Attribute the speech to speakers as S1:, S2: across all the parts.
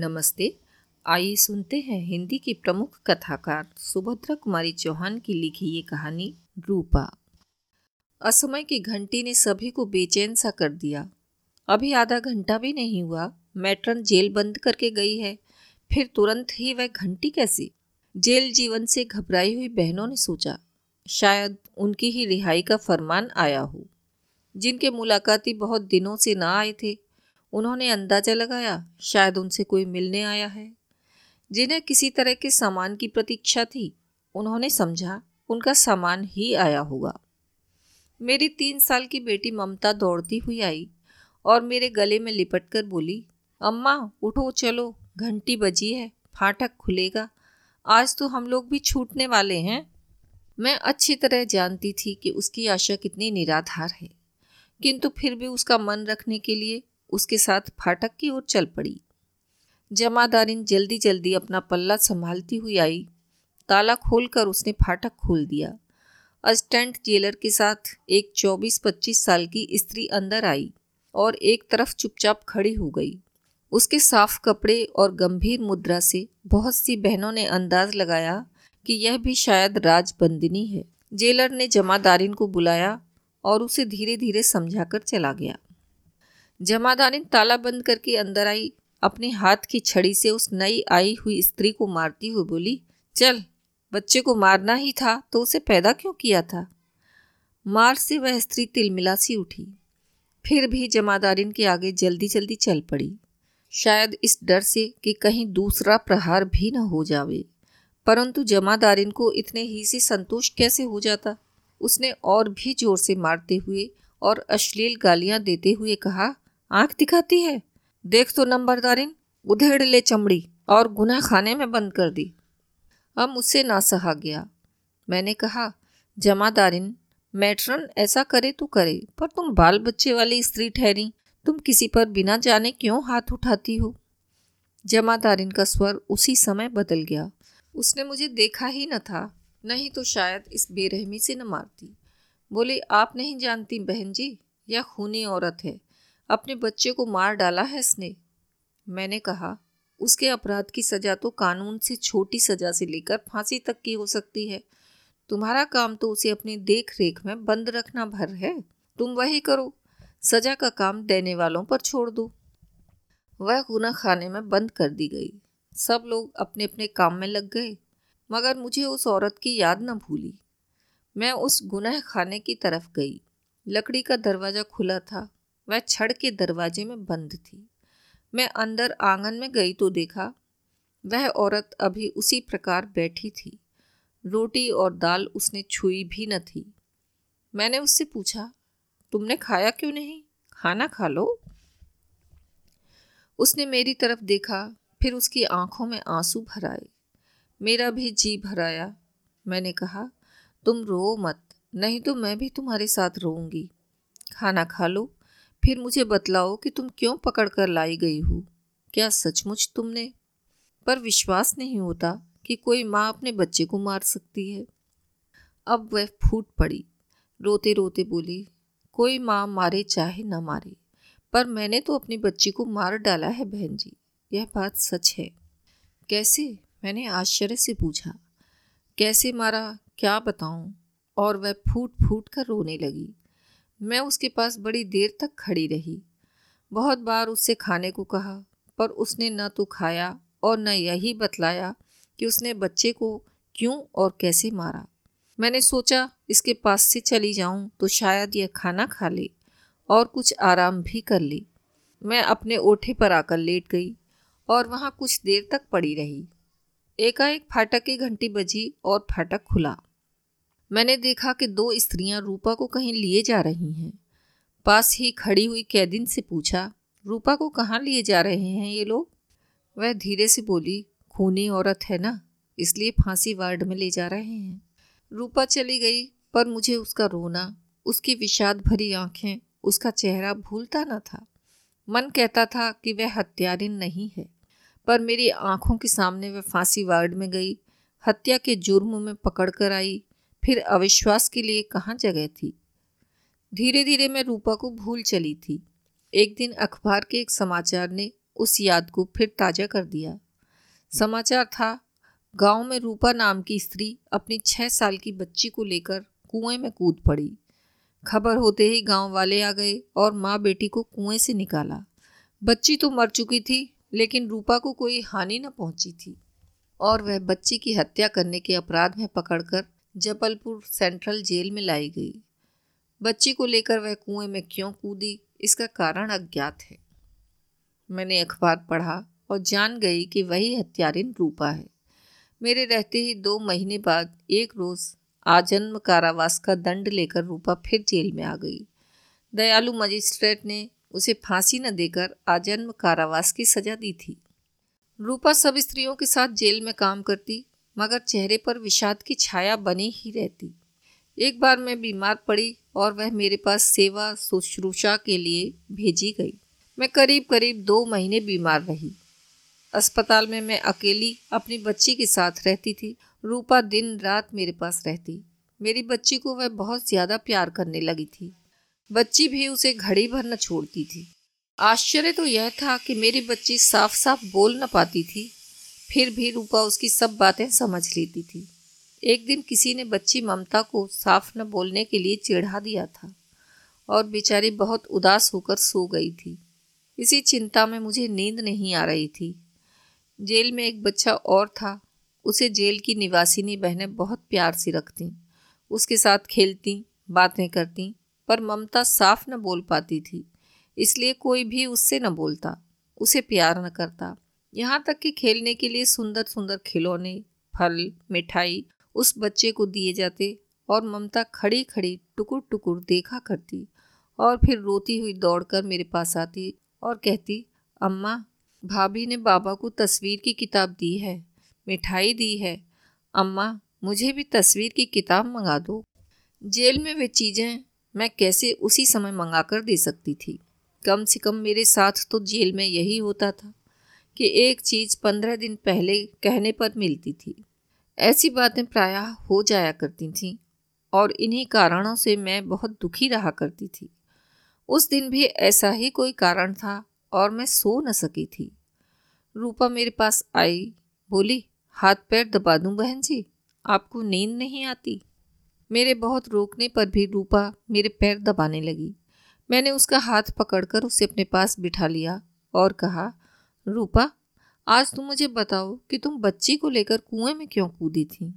S1: नमस्ते। आइए सुनते हैं हिंदी की प्रमुख कथाकार सुभद्रा कुमारी चौहान की लिखी ये कहानी, रूपा। असमय की घंटी ने सभी को बेचैन सा कर दिया। अभी आधा घंटा भी नहीं हुआ, मैट्रन जेल बंद करके गई है। फिर तुरंत ही वह घंटी कैसी? जेल जीवन से घबराई हुई बहनों ने सोचा, शायद उनकी ही रिहाई का फरमान आया हो। जिनके मुलाकाती बहुत दिनों से ना आए थे उन्होंने अंदाज़ा लगाया, शायद उनसे कोई मिलने आया है। जिन्हें किसी तरह के सामान की प्रतीक्षा थी, उन्होंने समझा, उनका सामान ही आया होगा। मेरी तीन साल की बेटी ममता दौड़ती हुई आई और मेरे गले में लिपट कर बोली, अम्मा, उठो, चलो, घंटी बजी है, फाटक खुलेगा। आज तो हम लोग भी छूटने वाले हैं। मैं अच्छी तरह जानती थी कि उसकी आशा कितनी निराधार है, किंतु फिर भी उसका मन रखने के लिए उसके साथ फाटक की ओर चल पड़ी। जमादारिन जल्दी जल्दी अपना पल्ला संभालती हुई आई। ताला खोलकर उसने फाटक खोल दिया। असिस्टेंट जेलर के साथ एक 24-25 साल की स्त्री अंदर आई और एक तरफ़ चुपचाप खड़ी हो गई। उसके साफ़ कपड़े और गंभीर मुद्रा से बहुत सी बहनों ने अंदाज लगाया कि यह भी शायद राजबंदिनी है। जेलर ने जमादारिन को बुलाया और उसे धीरे धीरे समझाकर चला गया। जमादारिन ताला बंद करके अंदर आई, अपने हाथ की छड़ी से उस नई आई हुई स्त्री को मारती हुई बोली, चल, बच्चे को मारना ही था तो उसे पैदा क्यों किया था? मार से वह स्त्री तिलमिला सी उठी। फिर भी जमादारिन के आगे जल्दी जल्दी चल पड़ी। शायद इस डर से कि कहीं दूसरा प्रहार भी न हो जावे। परंतु जमादारिन को इतने ही से संतोष कैसे हो जाता? उसने और भी ज़ोर से मारते हुए और अश्लील गालियाँ देते हुए कहा आँख दिखाती है। देख तो नंबरदारिन, उधेड़ ले चमड़ी और गुना खाने में बंद कर दी। अब मुझसे ना सहा गया। मैंने कहा, जमादारिन, मैट्रन ऐसा करे तो करे, पर तुम बाल बच्चे वाली स्त्री ठहरी। तुम किसी पर बिना जाने क्यों हाथ उठाती हो? जमादारिन का स्वर उसी समय बदल गया। उसने मुझे देखा ही न था, नहीं तो शायद इस बेरहमी से न मारती। बोले, आप नहीं जानती बहन जी, यह खूनी औरत है। अपने बच्चे को मार डाला है इसने। मैंने कहा, उसके अपराध की सजा तो कानून से छोटी सजा से लेकर फांसी तक की हो सकती है। तुम्हारा काम तो उसे अपनी देख रेख में बंद रखना भर है। तुम वही करो। सजा का काम देने वालों पर छोड़ दो। वह गुना खाने में बंद कर दी गई। सब लोग अपने अपने काम में लग गए, मगर मुझे उस औरत की याद न भूली। मैं उस गुनह खाने की तरफ़ गई। लकड़ी का दरवाज़ा खुला था। वह छड़ के दरवाजे में बंद थी। मैं अंदर आँगन में गई तो देखा, वह औरत अभी उसी प्रकार बैठी थी। रोटी और दाल उसने छुई भी न थी। मैंने उससे पूछा, तुमने खाया क्यों नहीं? खाना खा लो। उसने मेरी तरफ़ देखा, फिर उसकी आँखों में आँसू भर आए मेरा भी जी भराया। मैंने कहा, तुम रो मत, नहीं तो मैं भी तुम्हारे साथ रोऊँगी। खाना खा लो। फिर मुझे बतलाओ कि तुम क्यों पकड़ कर लाई गई हो? क्या सचमुच तुमने? पर विश्वास नहीं होता कि कोई माँ अपने बच्चे को मार सकती है। अब वह फूट पड़ी रोते रोते बोली, कोई माँ मारे चाहे न मारे, पर मैंने तो अपने बच्ची को मार डाला है बहन जी, यह बात सच है। कैसे? मैंने आश्चर्य से पूछा। कैसे मारा, क्या बताऊँ? और वह फूट फूट कर रोने लगी। मैं उसके पास बड़ी देर तक खड़ी रही। बहुत बार उससे खाने को कहा, पर उसने न तो खाया और न यही बतलाया कि उसने बच्चे को क्यों और कैसे मारा। मैंने सोचा, इसके पास से चली जाऊँ तो शायद यह खाना खा ले और कुछ आराम भी कर ले। मैं अपने ओठे पर आकर लेट गई और वहाँ कुछ देर तक पड़ी रही। एकाएक फाटक की घंटी बजी और फाटक खुला। मैंने देखा कि दो स्त्रियाँ रूपा को कहीं लिए जा रही हैं। पास ही खड़ी हुई कैदिन से पूछा, रूपा को कहाँ लिए जा रहे हैं ये लोग? वह धीरे से बोली, खूनी औरत है ना, इसलिए फांसी वार्ड में ले जा रहे हैं। रूपा चली गई, पर मुझे उसका रोना, उसकी विषाद भरी आँखें, उसका चेहरा भूलता न था। मन कहता था कि वह हत्यारिन नहीं है, पर मेरी आँखों के सामने वह फांसी वार्ड में गई, हत्या के जुर्म में पकड़ कर आई फिर अविश्वास के लिए कहाँ जगह थी? धीरे धीरे मैं रूपा को भूल चली थी। एक दिन अखबार के एक समाचार ने उस याद को फिर ताज़ा कर दिया। समाचार था, गाँव में रूपा नाम की स्त्री अपनी छह साल की बच्ची को लेकर कुएँ में कूद पड़ी। खबर होते ही गाँव वाले आ गए और माँ बेटी को कुएँ से निकाला। बच्ची तो मर चुकी थी, लेकिन रूपा को कोई हानि न पहुँची थी और वह बच्ची की हत्या करने के अपराध में पकड़कर जबलपुर सेंट्रल जेल में लाई गई। बच्ची को लेकर वह कुएँ में क्यों कूदी, इसका कारण अज्ञात है। मैंने अखबार पढ़ा और जान गई कि वही हत्यारिन रूपा है। मेरे रहते ही दो महीने बाद एक रोज़ आजन्म कारावास का दंड लेकर रूपा फिर जेल में आ गई। दयालु मजिस्ट्रेट ने उसे फांसी न देकर आजन्म कारावास की सजा दी थी। रूपा सब स्त्रियों के साथ जेल में काम करती मगर चेहरे पर विषाद की छाया बनी ही रहती। एक बार मैं बीमार पड़ी और वह मेरे पास सेवा शुश्रूषा के लिए भेजी गई। मैं करीब करीब दो महीने बीमार रही। अस्पताल में मैं अकेली अपनी बच्ची के साथ रहती थी। रूपा दिन रात मेरे पास रहती। मेरी बच्ची को वह बहुत ज़्यादा प्यार करने लगी थी। बच्ची भी उसे घड़ी भर न छोड़ती थी। आश्चर्य तो यह था कि मेरी बच्ची साफ़ साफ़ बोल न पाती थी। फिर भी रूपा उसकी सब बातें समझ लेती थी। एक दिन किसी ने बच्ची ममता को साफ़ न बोलने के लिए चिढ़ा दिया था और बेचारी बहुत उदास होकर सो गई थी। इसी चिंता में मुझे नींद नहीं आ रही थी। जेल में एक बच्चा और था। उसे जेल की निवासिनी बहनें बहुत प्यार से रखती, उसके साथ खेलती, बातें करती, पर ममता साफ़ न बोल पाती थी, इसलिए कोई भी उससे न बोलता, उसे प्यार न करता। यहाँ तक कि खेलने के लिए सुंदर सुंदर खिलौने, फल, मिठाई उस बच्चे को दिए जाते और ममता खड़ी खड़ी टुकुर टुकुर देखा करती और फिर रोती हुई दौड़कर मेरे पास आती और कहती, अम्मा, भाभी ने बाबा को तस्वीर की किताब दी है, मिठाई दी है। अम्मा, मुझे भी तस्वीर की किताब मंगा दो। जेल में वे चीज़ें मैं कैसे उसी समय मंगा कर दे सकती थी? कम से कम मेरे साथ तो जेल में यही होता था। कि एक चीज़ पंद्रह दिन पहले कहने पर मिलती थी। ऐसी बातें प्रायः हो जाया करती थीं और इन्हीं कारणों से मैं बहुत दुखी रहा करती थी। उस दिन भी ऐसा ही कोई कारण था और मैं सो न सकी थी। रूपा मेरे पास आई, बोली, हाथ पैर दबा दूँ बहन जी? आपको नींद नहीं आती? मेरे बहुत रोकने पर भी रूपा मेरे पैर दबाने लगी। मैंने उसका हाथ पकड़कर उसे अपने पास बिठा लिया और कहा रूपा, आज तुम मुझे बताओ कि तुम बच्ची को लेकर कुएँ में क्यों कूदी थी?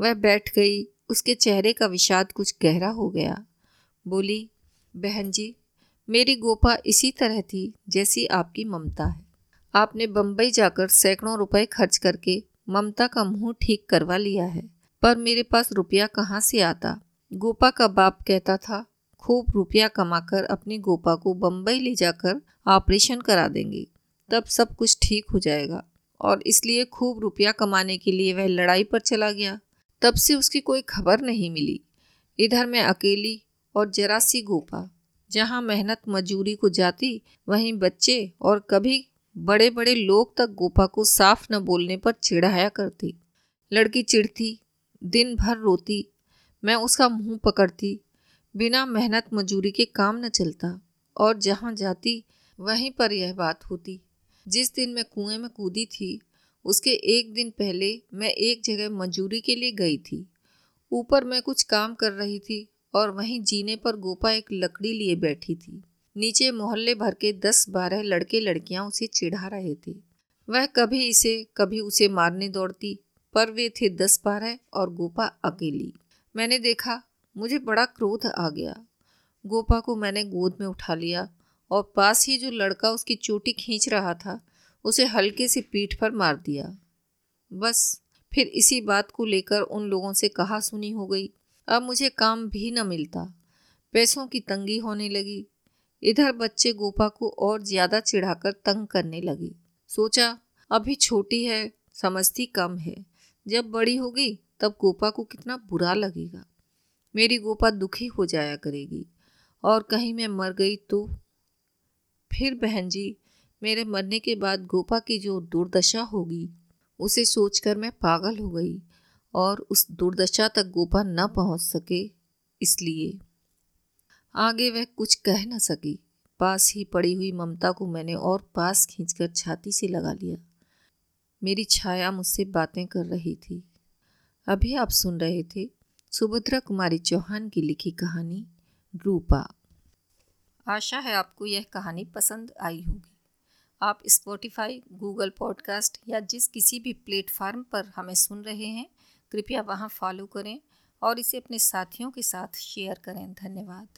S1: वह बैठ गई, उसके चेहरे का विषाद कुछ गहरा हो गया। बोली, बहन जी, मेरी गोपा इसी तरह थी जैसी आपकी ममता है। आपने बम्बई जाकर सैकड़ों रुपए खर्च करके ममता का मुँह ठीक करवा लिया है। पर मेरे पास रुपया कहाँ से आता? गोपा का बाप कहता था, खूब रुपया कमाकर अपनी गोपा को बम्बई ले जाकर ऑपरेशन करा देंगे। तब सब कुछ ठीक हो जाएगा। और इसलिए खूब रुपया कमाने के लिए वह लड़ाई पर चला गया। तब से उसकी कोई खबर नहीं मिली। इधर मैं अकेली और जरा सी गोपा जहाँ मेहनत मजूरी को जाती, वहीं बच्चे और कभी बड़े बड़े लोग तक गोपा को साफ़ न बोलने पर चिढ़ाया करती। लड़की चिढ़ती, दिन भर रोती, मैं उसका मुँह पकड़ती, बिना मेहनत मजूरी के काम न चलता, और जहाँ जाती, वहीं पर यह बात होती। जिस दिन मैं कुएँ में कूदी थी, उसके एक दिन पहले मैं एक जगह मजूरी के लिए गई थी। ऊपर मैं कुछ काम कर रही थी और वहीं जीने पर गोपा एक लकड़ी लिए बैठी थी। नीचे मोहल्ले भर के दस बारह लड़के लड़कियाँ उसे चिढ़ा रहे थे। वह कभी इसे, कभी उसे मारने दौड़ती, पर वे थे दस बारह और गोपा अकेली। मैंने देखा, मुझे बड़ा क्रोध आ गया। गोपा को मैंने गोद में उठा लिया और पास ही जो लड़का उसकी चोटी खींच रहा था, उसे हल्के से पीठ पर मार दिया। बस, फिर इसी बात को लेकर उन लोगों से कहा सुनी हो गई। अब मुझे काम भी न मिलता। पैसों की तंगी होने लगी। इधर बच्चे गोपा को और ज़्यादा चिढ़ाकर तंग करने लगी। सोचा, अभी छोटी है, समझती कम है। जब बड़ी होगी तब गोपा को कितना बुरा लगेगा। मेरी गोपा दुखी हो जाया करेगी। और कहीं मैं मर गई तो? फिर बहन जी, मेरे मरने के बाद गोपा की जो दुर्दशा होगी, उसे सोचकर मैं पागल हो गई और उस दुर्दशा तक गोपा न पहुँच सके इसलिए। आगे वह कुछ कह न सकी। पास ही पड़ी हुई ममता को मैंने और पास खींचकर छाती से लगा लिया। मेरी छाया मुझसे बातें कर रही थी। अभी आप सुन रहे थे सुभद्रा कुमारी चौहान की लिखी कहानी, रूपा। आशा है, आपको यह कहानी पसंद आई होगी। आप स्पॉटिफाई गूगल पॉडकास्ट या जिस किसी भी प्लेटफार्म पर हमें सुन रहे हैं, कृपया वहाँ फॉलो करें और इसे अपने साथियों के साथ शेयर करें। धन्यवाद।